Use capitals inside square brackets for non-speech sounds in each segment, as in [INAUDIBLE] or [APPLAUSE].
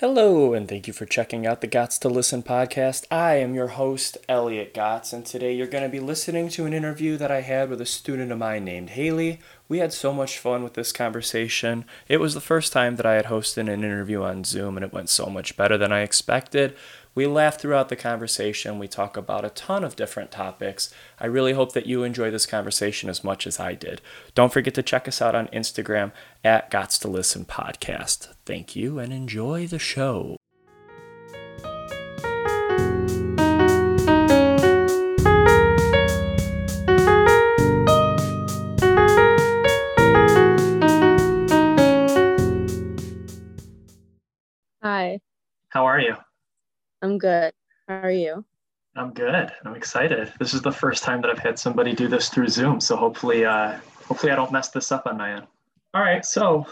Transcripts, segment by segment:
Hello, and thank you for checking out the Gots to Listen podcast. I am your host, Elliot Gotts, and today you're going to be listening to an interview that I had with a student of mine named Haley. We had so much fun with this conversation. It was the first time that I had hosted an interview on Zoom, and it went so much better than I expected. We laugh throughout the conversation. We talk about a ton of different topics. I really hope that you enjoy this conversation as much as I did. Don't forget to check us out on Instagram at Gots to Listen Podcast. Thank you and enjoy the show. Hi, How are you? I'm good. How are you? I'm good. I'm excited. This is the first time that I've had somebody do this through Zoom, so hopefully, uh, hopefully I don't mess this up on my end. All right. So,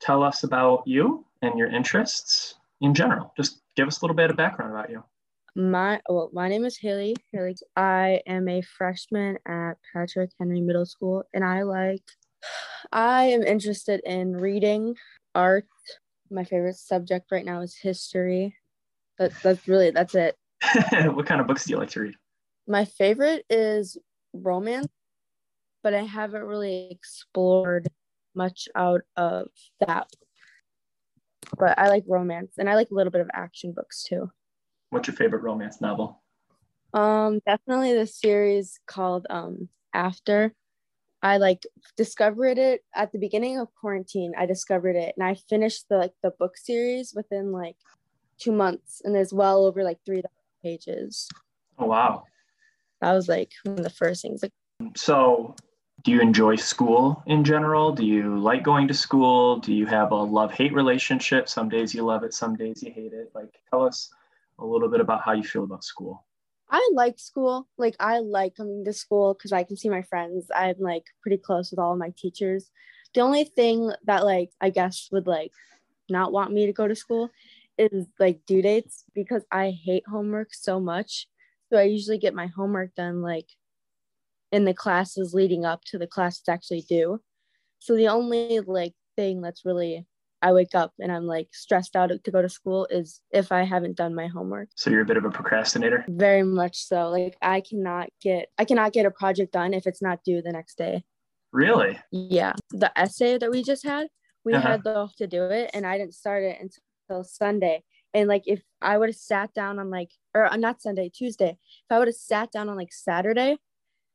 tell us about you and your interests in general. Just give us a little bit of background about you. My well, my name is Haley. Haley. I am a freshman at Patrick Henry Middle School, and I like. I am interested in reading, art. My favorite subject right now is history. That, that's really that's it. [LAUGHS] what kind of books do you like to read? My favorite is romance, but I haven't really explored much out of that. But I like romance, and I like a little bit of action books too. What's your favorite romance novel? Um, definitely the series called um After. I like discovered it at the beginning of quarantine. I discovered it and I finished the like the book series within like two months and there's well over like three pages. Oh, wow. That was like one of the first things. So, do you enjoy school in general? Do you like going to school? Do you have a love hate relationship? Some days you love it, some days you hate it. Like, tell us a little bit about how you feel about school. I like school. Like I like coming to school because I can see my friends. I'm like pretty close with all of my teachers. The only thing that like I guess would like not want me to go to school is like due dates because I hate homework so much. So I usually get my homework done like in the classes leading up to the class it's actually due. So the only like thing that's really I wake up and I'm like stressed out to go to school is if I haven't done my homework. So, you're a bit of a procrastinator? Very much so. Like I cannot get I cannot get a project done if it's not due the next day. Really? Yeah. The essay that we just had, we Uh-huh. had the to do it and I didn't start it until Sunday. And like if I would have sat down on like or uh, not Sunday, Tuesday, if I would have sat down on like Saturday,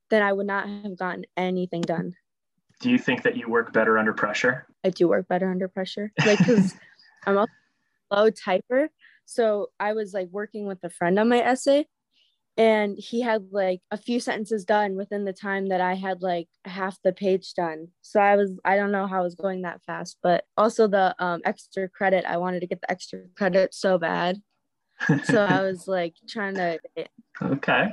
then I would not have gotten anything done. Do you think that you work better under pressure? I do work better under pressure. Like cuz [LAUGHS] I'm a slow typer. So I was like working with a friend on my essay and he had like a few sentences done within the time that I had like half the page done. So I was I don't know how I was going that fast, but also the um extra credit, I wanted to get the extra credit so bad. So I [LAUGHS] was like trying to Okay.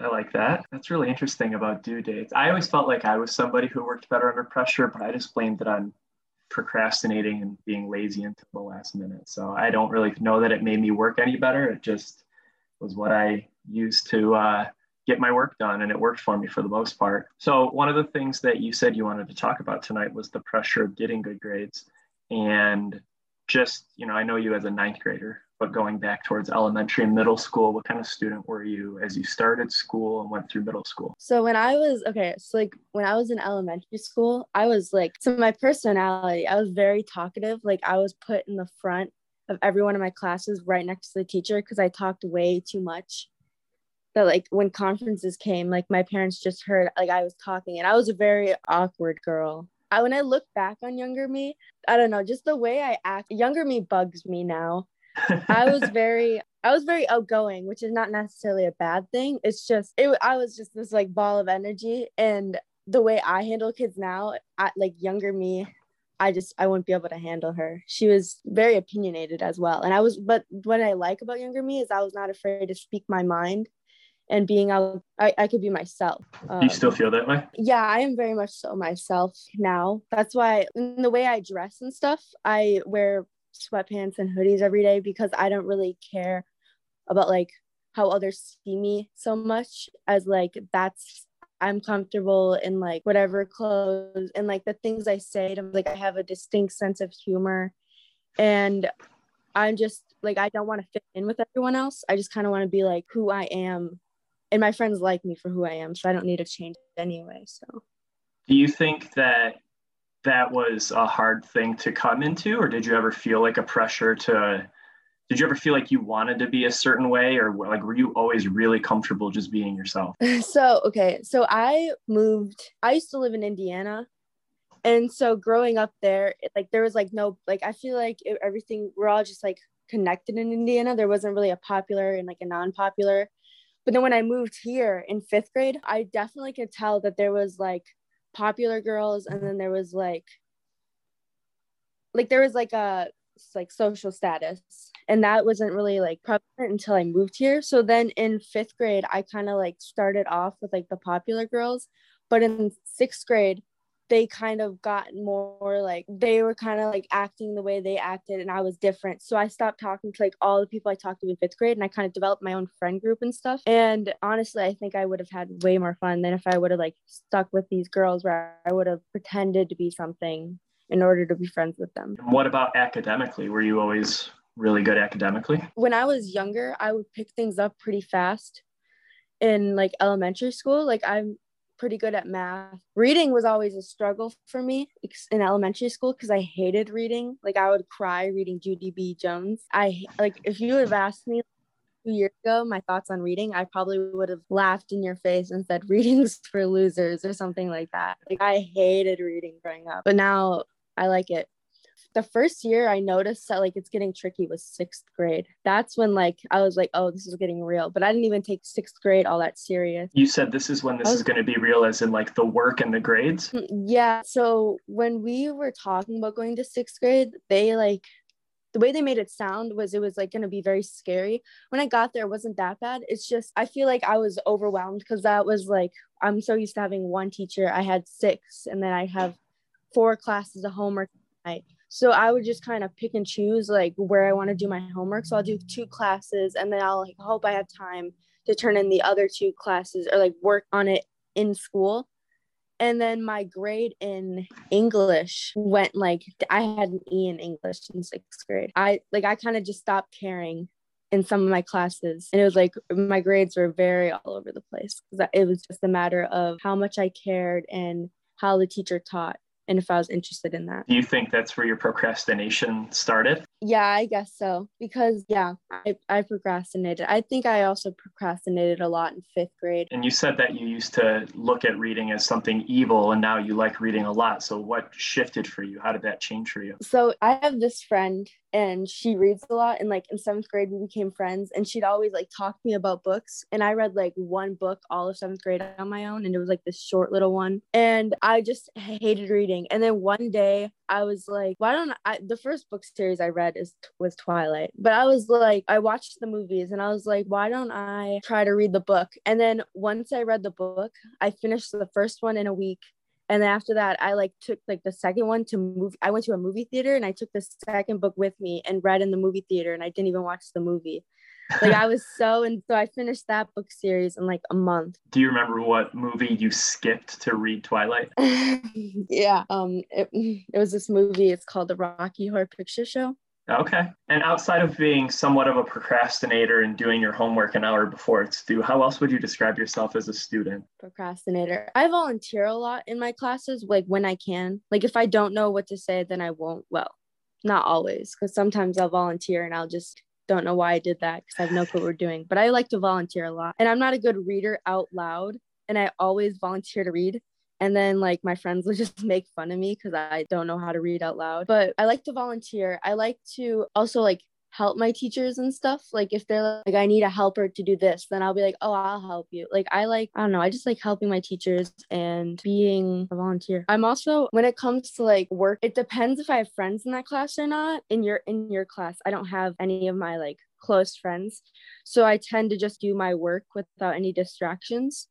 I like that. That's really interesting about due dates. I always felt like I was somebody who worked better under pressure, but I just blamed it on procrastinating and being lazy until the last minute. So I don't really know that it made me work any better. It just was what I used to uh, get my work done, and it worked for me for the most part. So one of the things that you said you wanted to talk about tonight was the pressure of getting good grades, and just you know, I know you as a ninth grader, but going back towards elementary and middle school, what kind of student were you as you started school and went through middle school? So when I was okay, so like when I was in elementary school, I was like so my personality, I was very talkative. Like I was put in the front of every one of my classes right next to the teacher because I talked way too much. That like when conferences came, like my parents just heard like I was talking and I was a very awkward girl. I when I look back on younger me, I don't know, just the way I act, younger me bugs me now. I was [LAUGHS] very I was very outgoing, which is not necessarily a bad thing. It's just it I was just this like ball of energy and the way I handle kids now, I, like younger me, I just I wouldn't be able to handle her. She was very opinionated as well. And I was but what I like about younger me is I was not afraid to speak my mind and being out I, I could be myself. Do you still Um, feel that way? yeah, I am very much so myself now. That's why in the way I dress and stuff, I wear sweatpants and hoodies every day because I don't really care about like how others see me so much as like that's I'm comfortable in like whatever clothes and like the things I say to like I have a distinct sense of humor and I'm just like I don't want to fit in with everyone else. I just kind of want to be like who I am and my friends like me for who I am, so I don't need to change anyway. So do you think that that was a hard thing to come into or did you ever feel like a pressure to did you ever feel like you wanted to be a certain way or like were you always really comfortable just being yourself [LAUGHS] so okay so i moved i used to live in indiana and so growing up there it, like there was like no like i feel like it, everything we're all just like connected in indiana there wasn't really a popular and like a non-popular but then when i moved here in fifth grade i definitely could tell that there was like popular girls and then there was like like there was like a like social status. And that wasn't really like prevalent until i moved here. So then in fifth grade i kind of like started off with like the popular girls. But in sixth grade they kind of got more like they were kind of like acting the way they acted and I was different. So I stopped talking to like all the people I talked to in fifth grade and I kind of developed my own friend group and stuff. And honestly, I think I would have had way more fun than if I would have like stuck with these girls where I would have pretended to be something in order to be friends with them. What about academically? Were you always really good academically? When I was younger, I would pick things up pretty fast in like elementary school. Like I'm pretty good at math. Reading was always a struggle for me in elementary school because I hated reading. Like I would cry reading Junie B. Jones. I like if you have asked me two years ago my thoughts on reading, I probably would have laughed in your face and said reading's for losers or something like that. Like I hated reading growing up, but now I like it the first year I noticed that like it's getting tricky was sixth grade. That's when like I was like, oh, this is getting real. But I didn't even take sixth grade all that serious. You said this is when this was, is going to be real, as in like the work and the grades. Mm, yeah. So when we were talking about going to sixth grade, they like the way they made it sound was it was like going to be very scary. When I got there, it wasn't that bad. It's just I feel like I was overwhelmed because that was like I'm so used to having one teacher. I had six, and then I have four classes of homework. Night. So I would just kind of pick and choose like where I want to do my homework. So I'll do two classes and then I'll like hope I have time to turn in the other two classes or like work on it in school. And then my grade in English went like I had an E in English in sixth grade. I like I kind of just stopped caring in some of my classes and it was like my grades were very all over the place because it was just a matter of how much I cared and how the teacher taught and if I was interested in that. Do you think that's where your procrastination started? Yeah, I guess so. Because yeah, I, I procrastinated. I think I also procrastinated a lot in fifth grade. And you said that you used to look at reading as something evil and now you like reading a lot. So what shifted for you? How did that change for you? So I have this friend and she reads a lot and like in seventh grade we became friends and she'd always like talk to me about books and i read like one book all of seventh grade on my own and it was like this short little one and i just hated reading and then one day i was like why don't i the first book series i read is was twilight but i was like i watched the movies and i was like why don't i try to read the book? And then once i read the book i finished the first one in a week. And then after that i like took like the second one to move i went to a movie theater and i took the second book with me and read in the movie theater and i didn't even watch the movie like i [LAUGHS] was so and so i finished that book series in like a month do you remember what movie you skipped to read twilight [LAUGHS] yeah um it, it was this movie it's called the rocky horror picture show Okay. And outside of being somewhat of a procrastinator and doing your homework an hour before it's due, how else would you describe yourself as a student? Procrastinator. I volunteer a lot in my classes, like when I can. Like if I don't know what to say, then I won't. Well, not always, because sometimes I'll volunteer and I'll just don't know why I did that because I have no clue what we're doing. But I like to volunteer a lot. And I'm not a good reader out loud. And I always volunteer to read and then like my friends [LAUGHS] would just make fun of me because I don't know how to read out loud. But I like to volunteer. I like to also like help my teachers and stuff. Like if they're like, I need a helper to do this, then I'll be like, oh, I'll help you. Like I like, I don't know, I just like helping my teachers and being a volunteer. I'm also when it comes to like work, it depends if I have friends in that class or not. In your in your class, I don't have any of my like close friends. So I tend to just do my work without any distractions.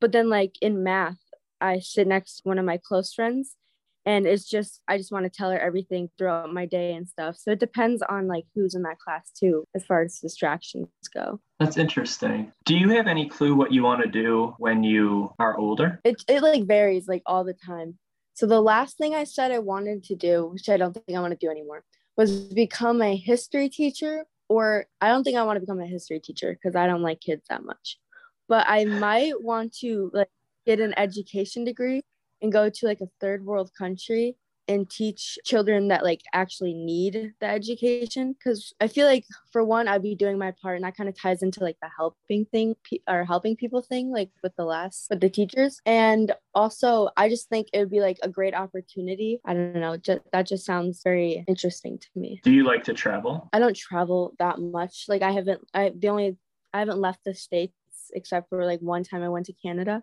But then like in math, I sit next to one of my close friends and it's just I just want to tell her everything throughout my day and stuff. So it depends on like who's in that class too as far as distractions go. That's interesting. Do you have any clue what you want to do when you are older? It it like varies like all the time. So the last thing I said I wanted to do, which I don't think I want to do anymore, was become a history teacher or I don't think I want to become a history teacher because I don't like kids that much. But I might want to like get an education degree and go to like a third world country and teach children that like actually need the education. Because i feel like for one i'd be doing my part and that kind of ties into like the helping thing or helping people thing like with the last with the teachers. And also i just think it would be like a great opportunity. I don't know just, that just sounds very interesting to me. Do you like to travel? I don't travel that much. Like i haven't i the only i haven't left the states except for like one time i went to canada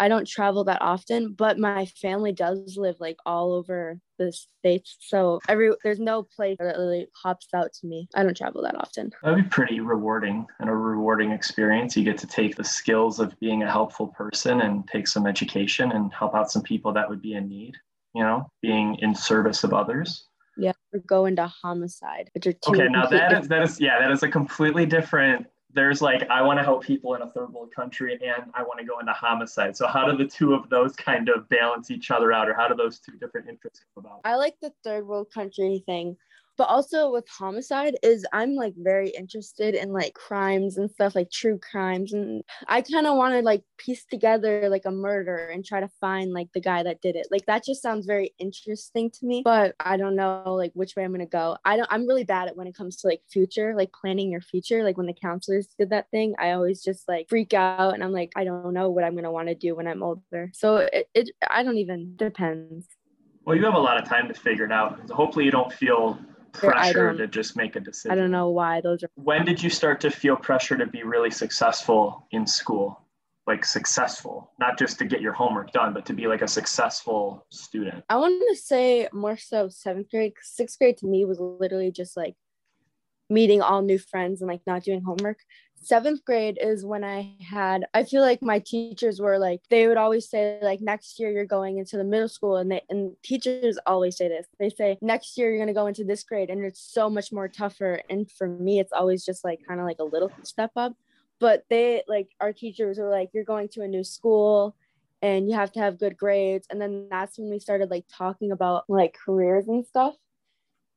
I don't travel that often, but my family does live like all over the states. So every there's no place that really hops out to me. I don't travel that often. That'd be pretty rewarding and a rewarding experience. You get to take the skills of being a helpful person and take some education and help out some people that would be in need, you know, being in service of others. Yeah, or go into homicide, which are two Okay, now that is that is yeah, that is a completely different there's like I want to help people in a third world country and I want to go into homicide. So how do the two of those kind of balance each other out or how do those two different interests come about? I like the third world country thing but also with homicide is i'm like very interested in like crimes and stuff like true crimes and i kind of want to like piece together like a murder and try to find like the guy that did it. Like that just sounds very interesting to me but i don't know like which way i'm gonna go. I don't i'm really bad at when it comes to like future like planning your future. Like when the counselors did that thing i always just like freak out and i'm like i don't know what i'm gonna want to do when i'm older. So it, it i don't even depends. Well you have a lot of time to figure it out hopefully you don't feel pressure to just make a decision. I don't know why those are. When did you start to feel pressure to be really successful in school? Like successful, not just to get your homework done, but to be like a successful student? I want to say more so seventh grade. Sixth grade to me was literally just like meeting all new friends and like not doing homework seventh grade is when I had, I feel like my teachers were like, they would always say, like, next year you're going into the middle school. And they, and teachers always say this. They say, next year you're going to go into this grade and it's so much more tougher. And for me, it's always just like kind of like a little step up. But they, like, our teachers were like, you're going to a new school and you have to have good grades. And then that's when we started like talking about like careers and stuff.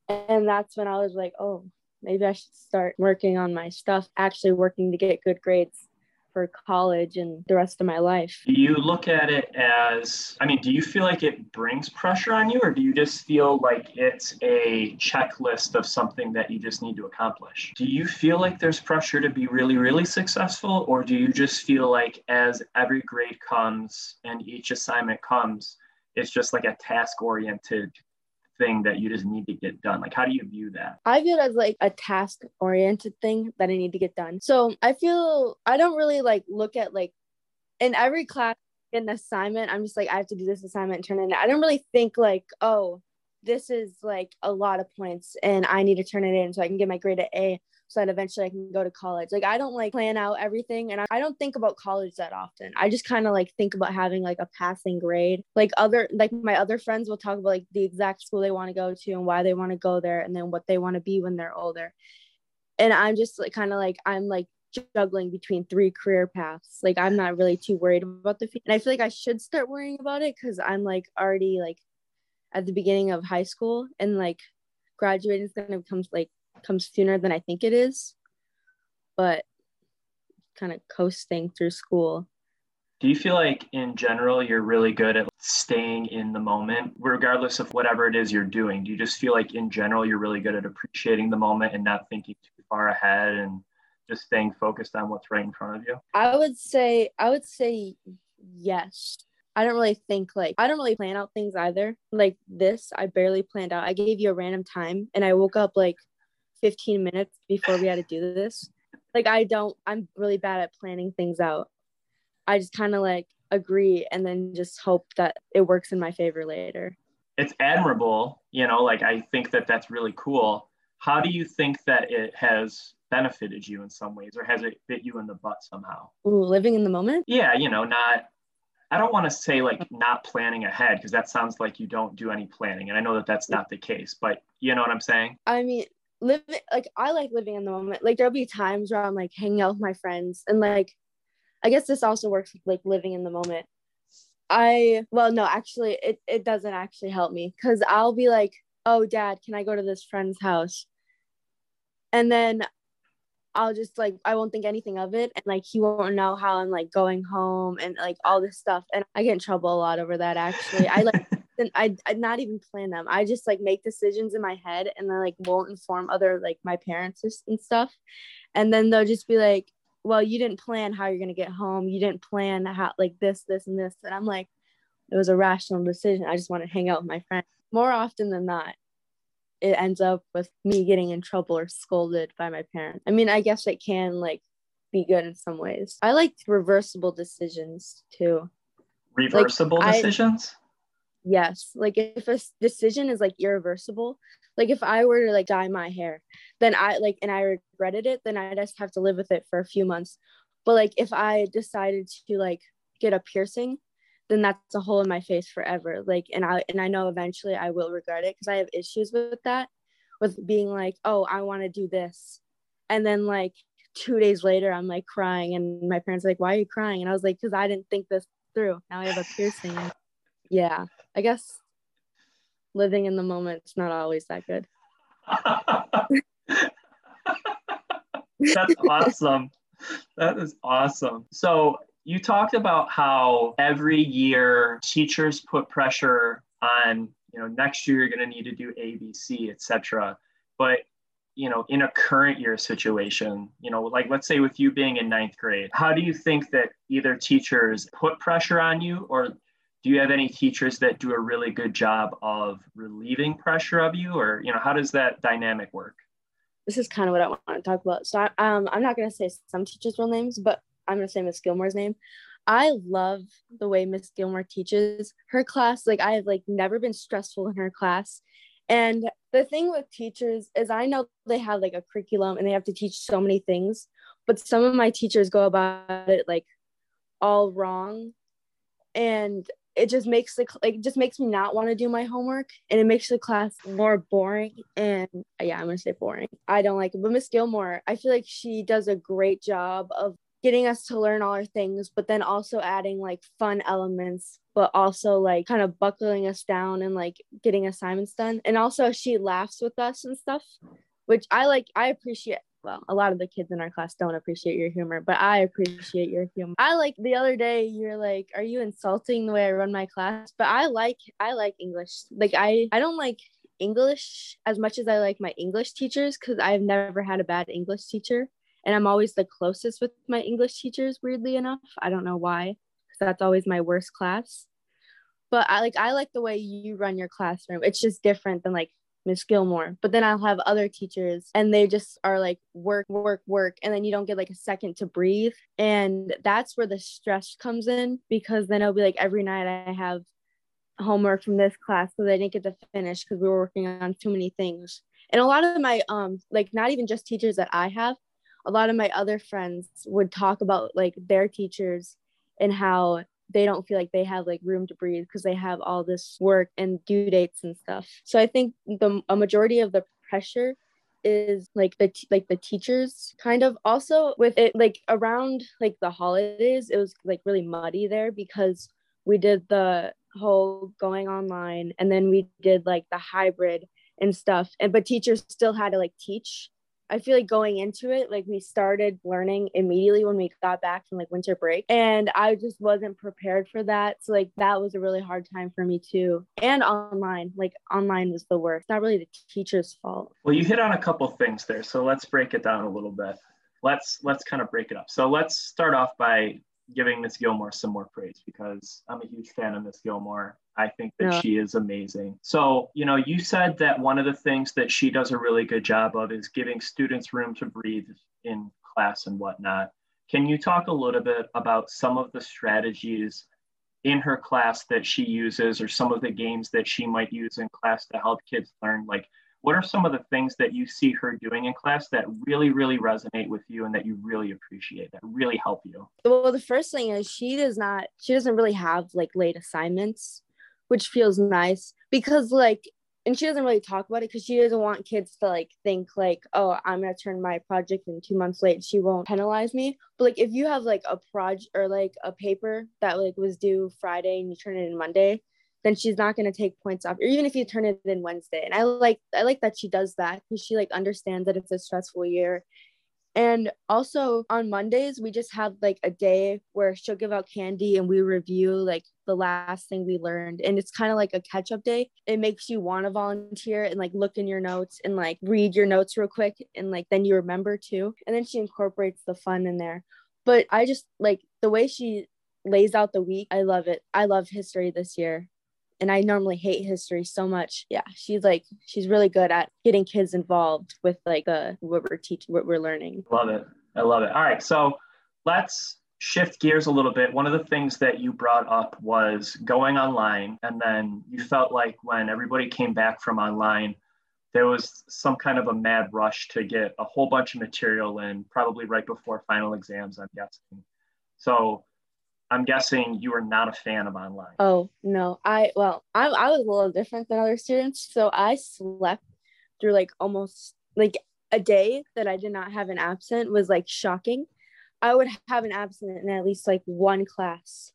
And that's when I was like, oh, maybe I should start working on my stuff, actually working to get good grades for college and the rest of my life. Do you look at it as, I mean, do you feel like it brings pressure on you, or do you just feel like it's a checklist of something that you just need to accomplish? Do you feel like there's pressure to be really, really successful, or do you just feel like as every grade comes and each assignment comes, it's just like a task oriented thing that you just need to get done? Like, how do you view that? I view it as like a task oriented thing that I need to get done. So I feel I don't really like look at like in every class, an assignment, I'm just like, I have to do this assignment and turn it in. I don't really think like, oh, this is like a lot of points and I need to turn it in so I can get my grade at A so that eventually I can go to college. Like I don't like plan out everything and I, don't think about college that often. I just kind of like think about having like a passing grade. Like other like my other friends will talk about like the exact school they want to go to and why they want to go there and then what they want to be when they're older. And I'm just like kind of like I'm like juggling between three career paths. Like I'm not really too worried about the. And I feel like I should start worrying about it because I'm like already like at the beginning of high school and like graduating is gonna become like comes sooner than I think it is, but kind of coasting through school. Do you feel like in general you're really good at staying in the moment, regardless of whatever it is you're doing? Do you just feel like in general you're really good at appreciating the moment and not thinking too far ahead and just staying focused on what's right in front of you? I would say I would say yes. I don't really think like I don't really plan out things either. Like this, I barely planned out. I gave you a random time and I woke up like 15 minutes before we had to do this. Like I don't I'm really bad at planning things out. I just kind of like agree and then just hope that it works in my favor later. It's admirable, you know, like I think that that's really cool. How do you think that it has benefited you in some ways or has it bit you in the butt somehow? Ooh, living in the moment? Yeah, you know, not I don't want to say like not planning ahead because that sounds like you don't do any planning. And I know that that's not the case, but you know what I'm saying? I mean, living like I like living in the moment. Like there'll be times where I'm like hanging out with my friends and like I guess this also works with like living in the moment. I well no, actually it, it doesn't actually help me because I'll be like oh, dad, can I go to this friend's house? And then I'll just like I won't think anything of it and like he won't know how I'm like going home and like all this stuff and I get in trouble a lot over that actually. I like I I not even plan them. I just like make decisions in my head and then like won't inform other like my parents and stuff. And then they'll just be like, "Well, you didn't plan how you're going to get home. You didn't plan how like this this and this." And I'm like, "It was a rational decision. I just want to hang out with my friends." More often than not, it ends up with me getting in trouble or scolded by my parents. I mean, I guess it can like be good in some ways. I like reversible decisions too. Reversible like, decisions? I, yes. Like if a decision is like irreversible, like if I were to like dye my hair, then I like and I regretted it, then I just have to live with it for a few months. But like if I decided to like get a piercing, then that's a hole in my face forever like and i and i know eventually i will regret it because i have issues with that with being like oh i want to do this and then like two days later i'm like crying and my parents are like why are you crying and i was like because i didn't think this through now i have a piercing yeah i guess living in the moment is not always that good. [LAUGHS] That's awesome. That is awesome. So you talked about how every year teachers put pressure on, you know, next year you're going to need to do ABC, etc. But you know, in a current year situation, you know, like let's say with you being in ninth grade, how do you think that either teachers put pressure on you or do you have any teachers that do a really good job of relieving pressure of you or you know how does that dynamic work this is kind of what i want to talk about so I, um, i'm not going to say some teachers real names but I'm gonna say Miss Gilmore's name. I love the way Miss Gilmore teaches her class. Like I have like never been stressful in her class. And the thing with teachers is I know they have like a curriculum and they have to teach so many things, but some of my teachers go about it like all wrong. And it just makes the like just makes me not want to do my homework and it makes the class more boring and uh, yeah i'm gonna say boring i don't like it but miss gilmore i feel like she does a great job of getting us to learn all our things, but then also adding like fun elements, but also like kind of buckling us down and like getting assignments done. And also she laughs with us and stuff, which I like, I appreciate. Well, a lot of the kids in our class don't appreciate your humor, but I appreciate your humor. I like the other day you're like, "Are you insulting the way I run my class?" But I like I like English. Like I I don't like English as much as I like my English teachers cuz I've never had a bad English teacher and I'm always the closest with my English teachers, weirdly enough. I don't know why, because that's always my worst class. But I like I like the way you run your classroom. It's just different than like Miss Gilmore. But then I'll have other teachers and they just are like work, work, work. And then you don't get like a second to breathe. And that's where the stress comes in because then it'll be like every night I have homework from this class because I didn't get to finish because we were working on too many things. And a lot of my um like not even just teachers that I have, a lot of my other friends would talk about like their teachers and how they don't feel like they have like room to breathe because they have all this work and due dates and stuff. So I think the a majority of the pressure is like the t- like the teachers kind of also with it like around like the holidays it was like really muddy there because we did the whole going online and then we did like the hybrid and stuff and but teachers still had to like teach I feel like going into it, like we started learning immediately when we got back from like winter break. And I just wasn't prepared for that. So like that was a really hard time for me too. And online, like online was the worst. Not really the teacher's fault. Well, you hit on a couple things there. So let's break it down a little bit. Let's let's kind of break it up. So let's start off by giving Miss Gilmore some more praise because I'm a huge fan of Miss Gilmore. I think that yeah. she is amazing. So, you know, you said that one of the things that she does a really good job of is giving students room to breathe in class and whatnot. Can you talk a little bit about some of the strategies in her class that she uses or some of the games that she might use in class to help kids learn? Like, what are some of the things that you see her doing in class that really really resonate with you and that you really appreciate that really help you? Well the first thing is she does not she doesn't really have like late assignments which feels nice because like and she doesn't really talk about it because she doesn't want kids to like think like oh i'm gonna turn my project in two months late she won't penalize me. But like if you have like a project or like a paper that like was due friday and you turn it in monday then she's not going to take points off or even if you turn it in wednesday and i like i like that she does that because she like understands that it's a stressful year and also on Mondays, we just have like a day where she'll give out candy and we review like the last thing we learned. And it's kind of like a catch up day. It makes you want to volunteer and like look in your notes and like read your notes real quick. And like then you remember too. And then she incorporates the fun in there. But I just like the way she lays out the week. I love it. I love history this year and I normally hate history so much. Yeah, she's like she's really good at getting kids involved with like uh, what we're teaching, what we're learning. Love it. I love it. All right, so let's shift gears a little bit. One of the things that you brought up was going online, and then you felt like when everybody came back from online, there was some kind of a mad rush to get a whole bunch of material in, probably right before final exams. I'm guessing. So I'm guessing you are not a fan of online. Oh no, I well, I I was a little different than other students, so I slept through like almost like a day that I did not have an absent was like shocking. I would have an absent in at least like one class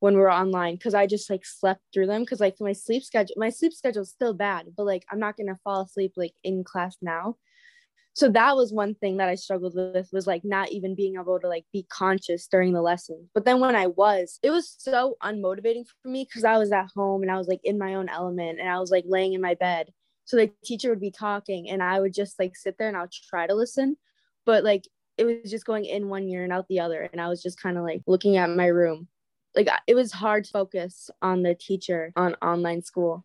when we are online because I just like slept through them because like my sleep schedule my sleep schedule is still bad, but like I'm not gonna fall asleep like in class now so that was one thing that i struggled with was like not even being able to like be conscious during the lesson but then when i was it was so unmotivating for me because i was at home and i was like in my own element and i was like laying in my bed. So the teacher would be talking and i would just like sit there and i'll try to listen. But like it was just going in one ear and out the other and i was just kind of like looking at my room. Like it was hard to focus on the teacher on online school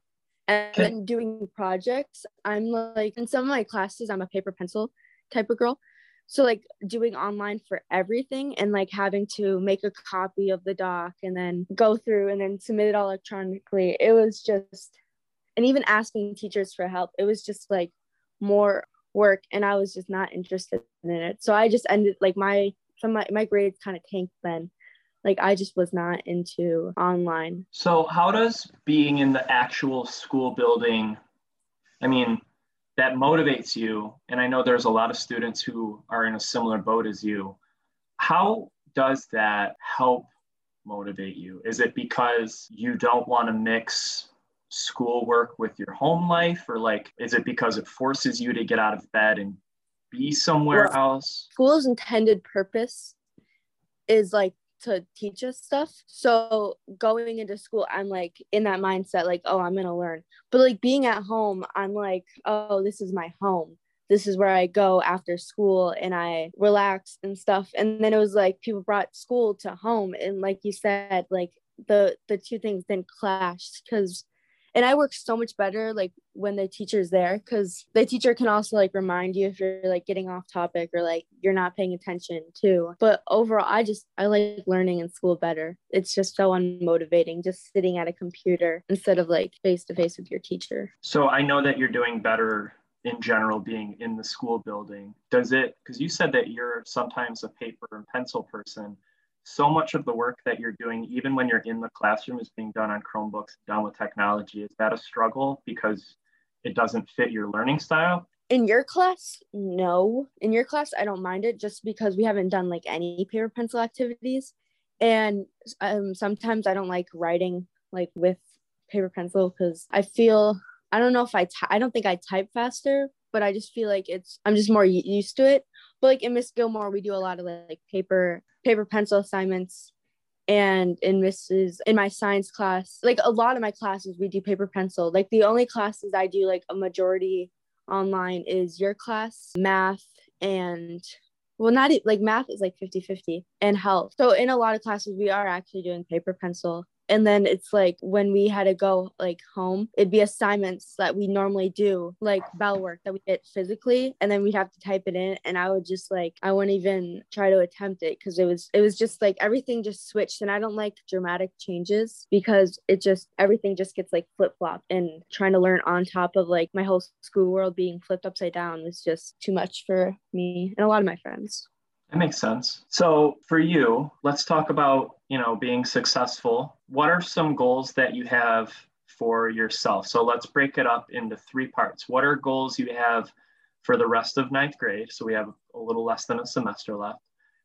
and then doing projects i'm like in some of my classes i'm a paper pencil type of girl. So like doing online for everything and like having to make a copy of the doc and then go through and then submit it all electronically. It was just and even asking teachers for help it was just like more work and i was just not interested in it. So i just ended like my some my, my grades kind of tanked then like I just was not into online. So how does being in the actual school building I mean that motivates you and I know there's a lot of students who are in a similar boat as you. How does that help motivate you? Is it because you don't want to mix schoolwork with your home life or like is it because it forces you to get out of bed and be somewhere well, else? School's intended purpose is like to teach us stuff. So going into school, I'm like in that mindset, like, oh, I'm gonna learn. But like being at home, I'm like, oh, this is my home. This is where I go after school and I relax and stuff. And then it was like people brought school to home. And like you said, like the the two things then clashed because and I work so much better like when the teacher's there because the teacher can also like remind you if you're like getting off topic or like you're not paying attention too. But overall, I just I like learning in school better. It's just so unmotivating just sitting at a computer instead of like face to face with your teacher. So I know that you're doing better in general being in the school building. Does it because you said that you're sometimes a paper and pencil person so much of the work that you're doing, even when you're in the classroom, is being done on Chromebooks, done with technology. Is that a struggle because it doesn't fit your learning style? In your class, no. In your class, I don't mind it just because we haven't done like any paper pencil activities. And um, sometimes I don't like writing like with paper pencil because I feel I don't know if I t- I don't think I type faster, but I just feel like it's I'm just more used to it. But like in Miss Gilmore, we do a lot of like paper paper pencil assignments. And in mrs in my science class like a lot of my classes we do paper pencil. Like the only classes i do like a majority online is your class math and well not like math is like 50 50 and health. So in a lot of classes we are actually doing paper pencil and then it's like when we had to go like home it'd be assignments that we normally do like bell work that we get physically. And then we'd have to type it in and i would just like i wouldn't even try to attempt it because it was it was just like everything just switched. And i don't like dramatic changes because it just everything just gets like flip flop. and trying to learn on top of like my whole school world being flipped upside down was just too much for me and a lot of my friends that makes sense. So for you, let's talk about, you know, being successful. What are some goals that you have for yourself? So let's break it up into three parts. What are goals you have for the rest of ninth grade? So we have a little less than a semester left.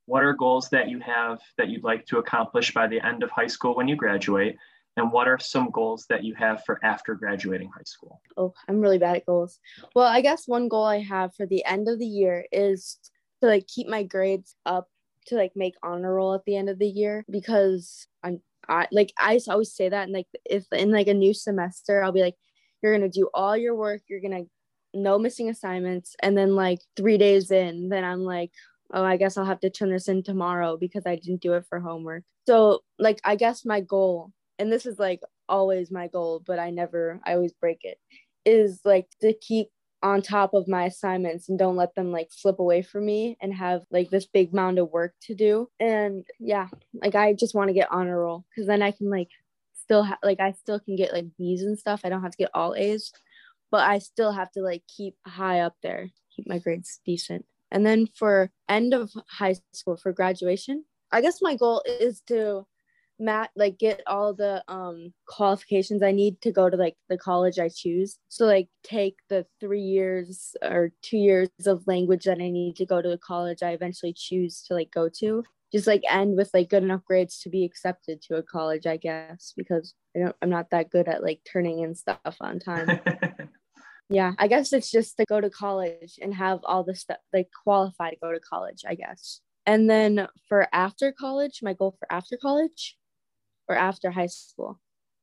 What are goals that you have that you'd like to accomplish by the end of high school when you graduate? And what are some goals that you have for after graduating high school? Oh, I'm really bad at goals. Well, I guess one goal I have for the end of the year is to like keep my grades up to like make honor roll at the end of the year because I'm I like I always say that and like if in like a new semester I'll be like you're gonna do all your work you're gonna no missing assignments and then like three days in then I'm like oh I guess I'll have to turn this in tomorrow because I didn't do it for homework. So like I guess my goal and this is like always my goal but I never I always break it is like to keep on top of my assignments and don't let them like slip away from me and have like this big mound of work to do. And yeah, like I just want to get honor roll because then I can like still ha- like I still can get like B's and stuff. I don't have to get all A's, but I still have to like keep high up there, keep my grades decent. And then for end of high school for graduation, I guess my goal is to Matt like get all the um qualifications I need to go to like the college I choose. So like take the 3 years or 2 years of language that I need to go to the college I eventually choose to like go to. Just like end with like good enough grades to be accepted to a college, I guess, because I don't I'm not that good at like turning in stuff on time. [LAUGHS] yeah, I guess it's just to go to college and have all the stuff like qualify to go to college, I guess. And then for after college, my goal for after college or after high school?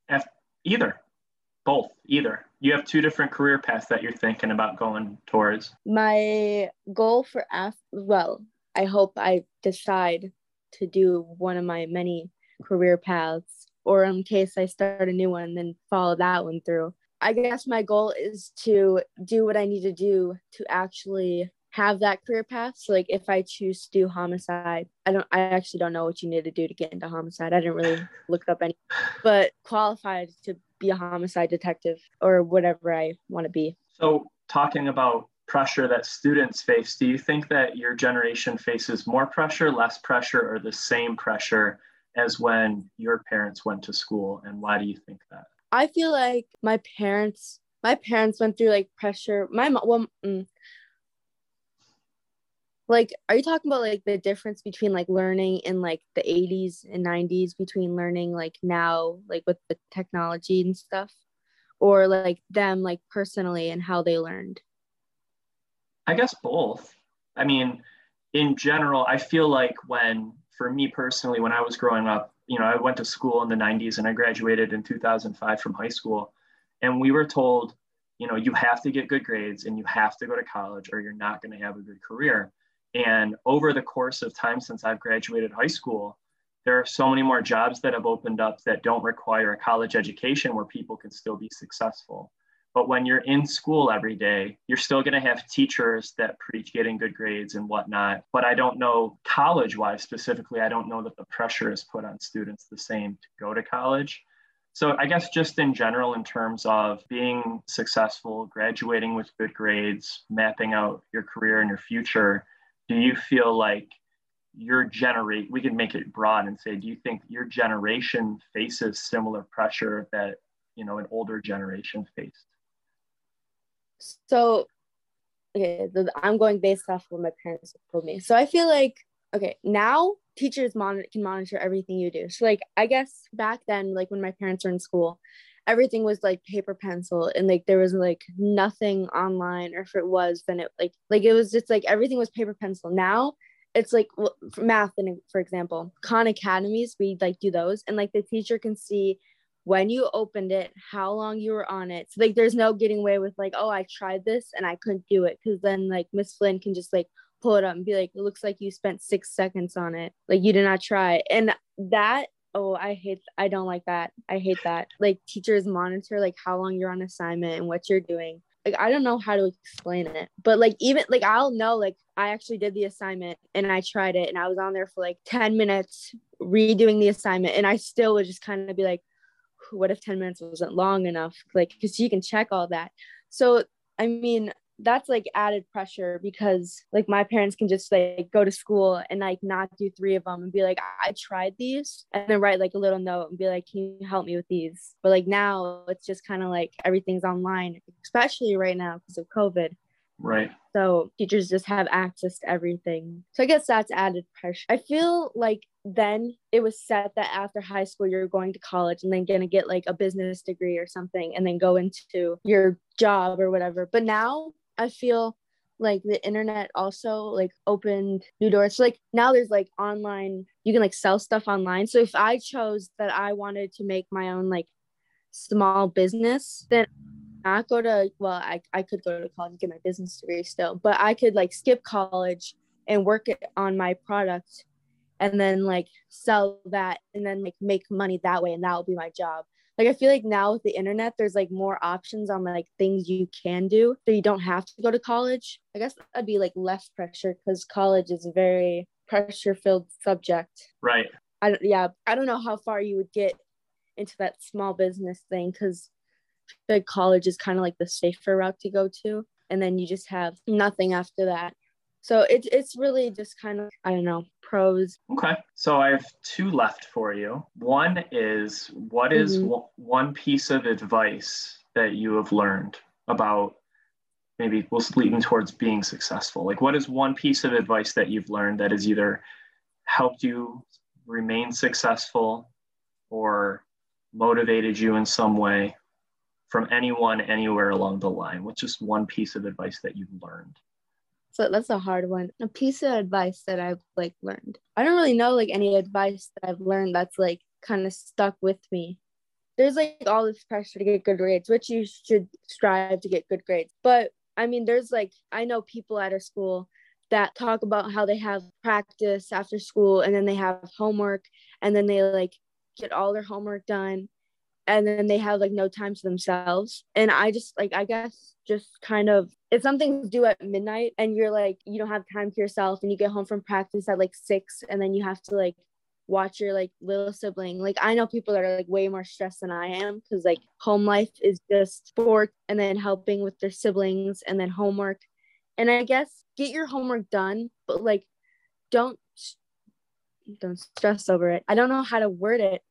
F- either, both, either. You have two different career paths that you're thinking about going towards. My goal for after, well, I hope I decide to do one of my many career paths, or in case I start a new one, then follow that one through. I guess my goal is to do what I need to do to actually have that career path. So like if I choose to do homicide, I don't I actually don't know what you need to do to get into homicide. I didn't really look up any but qualified to be a homicide detective or whatever I want to be. So talking about pressure that students face, do you think that your generation faces more pressure, less pressure, or the same pressure as when your parents went to school? And why do you think that? I feel like my parents my parents went through like pressure. My mom, well, mm, like are you talking about like the difference between like learning in like the 80s and 90s between learning like now like with the technology and stuff? Or like them like personally and how they learned? I guess both. I mean in general i feel like when for me personally when i was growing up you know i went to school in the 90s and i graduated in 2005 from high school. And we were told you know you have to get good grades and you have to go to college or you're not going to have a good career and over the course of time since I've graduated high school, there are so many more jobs that have opened up that don't require a college education where people can still be successful. But when you're in school every day, you're still going to have teachers that preach getting good grades and whatnot. But I don't know college wise specifically, I don't know that the pressure is put on students the same to go to college. So I guess just in general, in terms of being successful, graduating with good grades, mapping out your career and your future, do you feel like your generate we can make it broad and say do you think your generation faces similar pressure that you know an older generation faced? So okay i'm going based off what my parents told me. So i feel like okay now teachers monitor can monitor everything you do. So like i guess back then like when my parents were in school everything was like paper pencil and like there was like nothing online or if it was then it like like it was just like everything was paper pencil. Now it's like well, math and for example khan academies we like do those and like the teacher can see when you opened it how long you were on it. So like there's no getting away with like oh i tried this and i couldn't do it because then like miss flynn can just like pull it up and be like it looks like you spent six seconds on it. Like you did not try. And that oh i hate i don't like that. I hate that. Like teachers monitor like how long you're on assignment and what you're doing. Like i don't know how to explain it but like even like i'll know like i actually did the assignment and i tried it and i was on there for like 10 minutes redoing the assignment and i still would just kind of be like what if 10 minutes wasn't long enough? Like because you can check all that. So i mean that's like added pressure because like my parents can just like go to school and like not do three of them and be like i tried these and then write like a little note and be like can you help me with these but like now it's just kind of like everything's online especially right now because of covid Right. So teachers just have access to everything. So I guess that's added pressure. I feel like then it was set that after high school you're going to college and then going to get like a business degree or something and then go into your job or whatever. But now I feel like the internet also like opened new doors. So like now there's like online, you can like sell stuff online. So if I chose that I wanted to make my own like small business, then not go to well, I, I could go to college and get my business degree still, but I could like skip college and work on my product and then like sell that and then like make money that way and that will be my job like i feel like now with the internet there's like more options on like things you can do so you don't have to go to college. I guess that'd be like less pressure because college is a very pressure filled subject. Right. I don't yeah i don't know how far you would get into that small business thing because like college is kind of like the safer route to go to and then you just have nothing after that so it's it's really just kind of I don't know pros. Okay, so I have two left for you. One is what is mm-hmm. w- one piece of advice that you have learned about maybe we'll lean towards being successful. Like what is one piece of advice that you've learned that has either helped you remain successful or motivated you in some way from anyone anywhere along the line? What's just one piece of advice that you've learned? So that's a hard one. A piece of advice that I've like learned. I don't really know like any advice that I've learned that's like kind of stuck with me. There's like all this pressure to get good grades, which you should strive to get good grades. But I mean, there's like I know people at our school that talk about how they have practice after school and then they have homework and then they like get all their homework done and then they have like no time to themselves. And i just like i guess just kind of if something's due at midnight and you're like you don't have time to yourself and you get home from practice at like six and then you have to like watch your like little sibling like i know people that are like way more stressed than i am because like home life is just sport and then helping with their siblings and then homework. And i guess get your homework done but like don't don't stress over it. I don't know how to word it.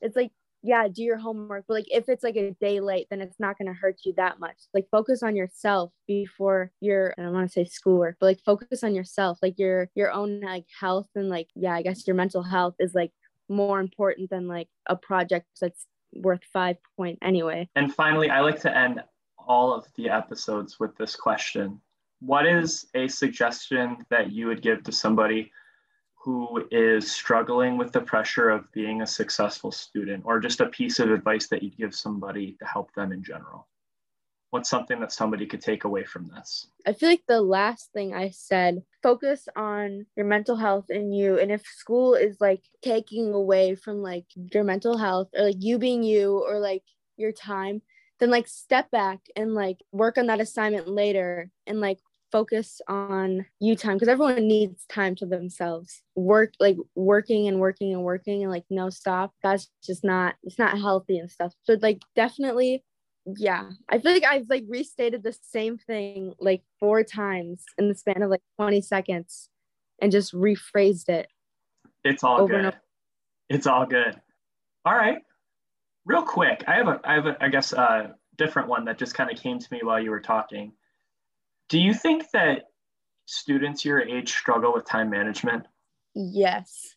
It's like yeah, do your homework. But like if it's like a day late, then it's not gonna hurt you that much. Like focus on yourself before your I don't want to say schoolwork, but like focus on yourself, like your your own like health and like yeah, I guess your mental health is like more important than like a project that's worth five point anyway. And finally, I like to end all of the episodes with this question. What is a suggestion that you would give to somebody who is struggling with the pressure of being a successful student or just a piece of advice that you'd give somebody to help them in general? What's something that somebody could take away from this? I feel like the last thing I said, focus on your mental health and you. And if school is like taking away from like your mental health or like you being you or like your time, then like step back and like work on that assignment later and like focus on you time because everyone needs time to themselves. Work like working and working and working and like no stop that's just not it's not healthy and stuff. So like definitely yeah i feel like i've like restated the same thing like four times in the span of like 20 seconds and just rephrased it it's all good. It's all good. All right. Real quick i have a i have a i guess a different one that just kind of came to me while you were talking do you think that students your age struggle with time management? Yes.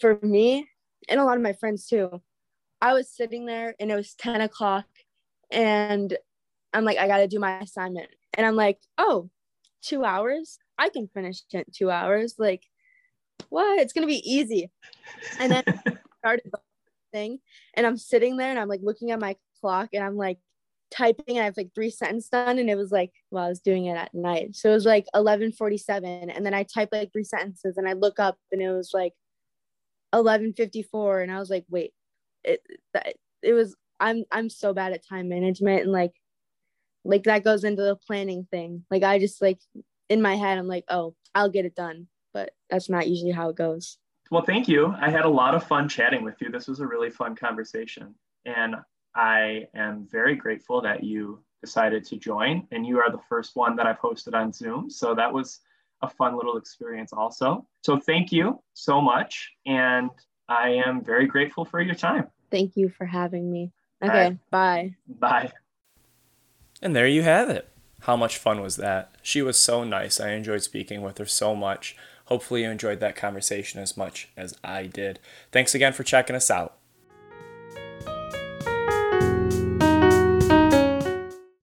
For me, and a lot of my friends too, I was sitting there and it was 10 o'clock and I'm like, I got to do my assignment. And I'm like, oh, two hours? I can finish it two hours. Like, what? It's going to be easy. And then [LAUGHS] started the thing and I'm sitting there and I'm like looking at my clock and I'm like, typing i have like three sentences done and it was like well i was doing it at night. So it was like 1147 and then i typed like three sentences and i look up and it was like 1154 and i was like wait it it was i'm i'm so bad at time management and like like that goes into the planning thing. Like i just like in my head i'm like oh i'll get it done but that's not usually how it goes. Well thank you. I had a lot of fun chatting with you. This was a really fun conversation and I am very grateful that you decided to join, and you are the first one that I've hosted on Zoom. So that was a fun little experience, also. So thank you so much. And I am very grateful for your time. Thank you for having me. Okay, right. bye. Bye. And there you have it. How much fun was that? She was so nice. I enjoyed speaking with her so much. Hopefully, you enjoyed that conversation as much as I did. Thanks again for checking us out.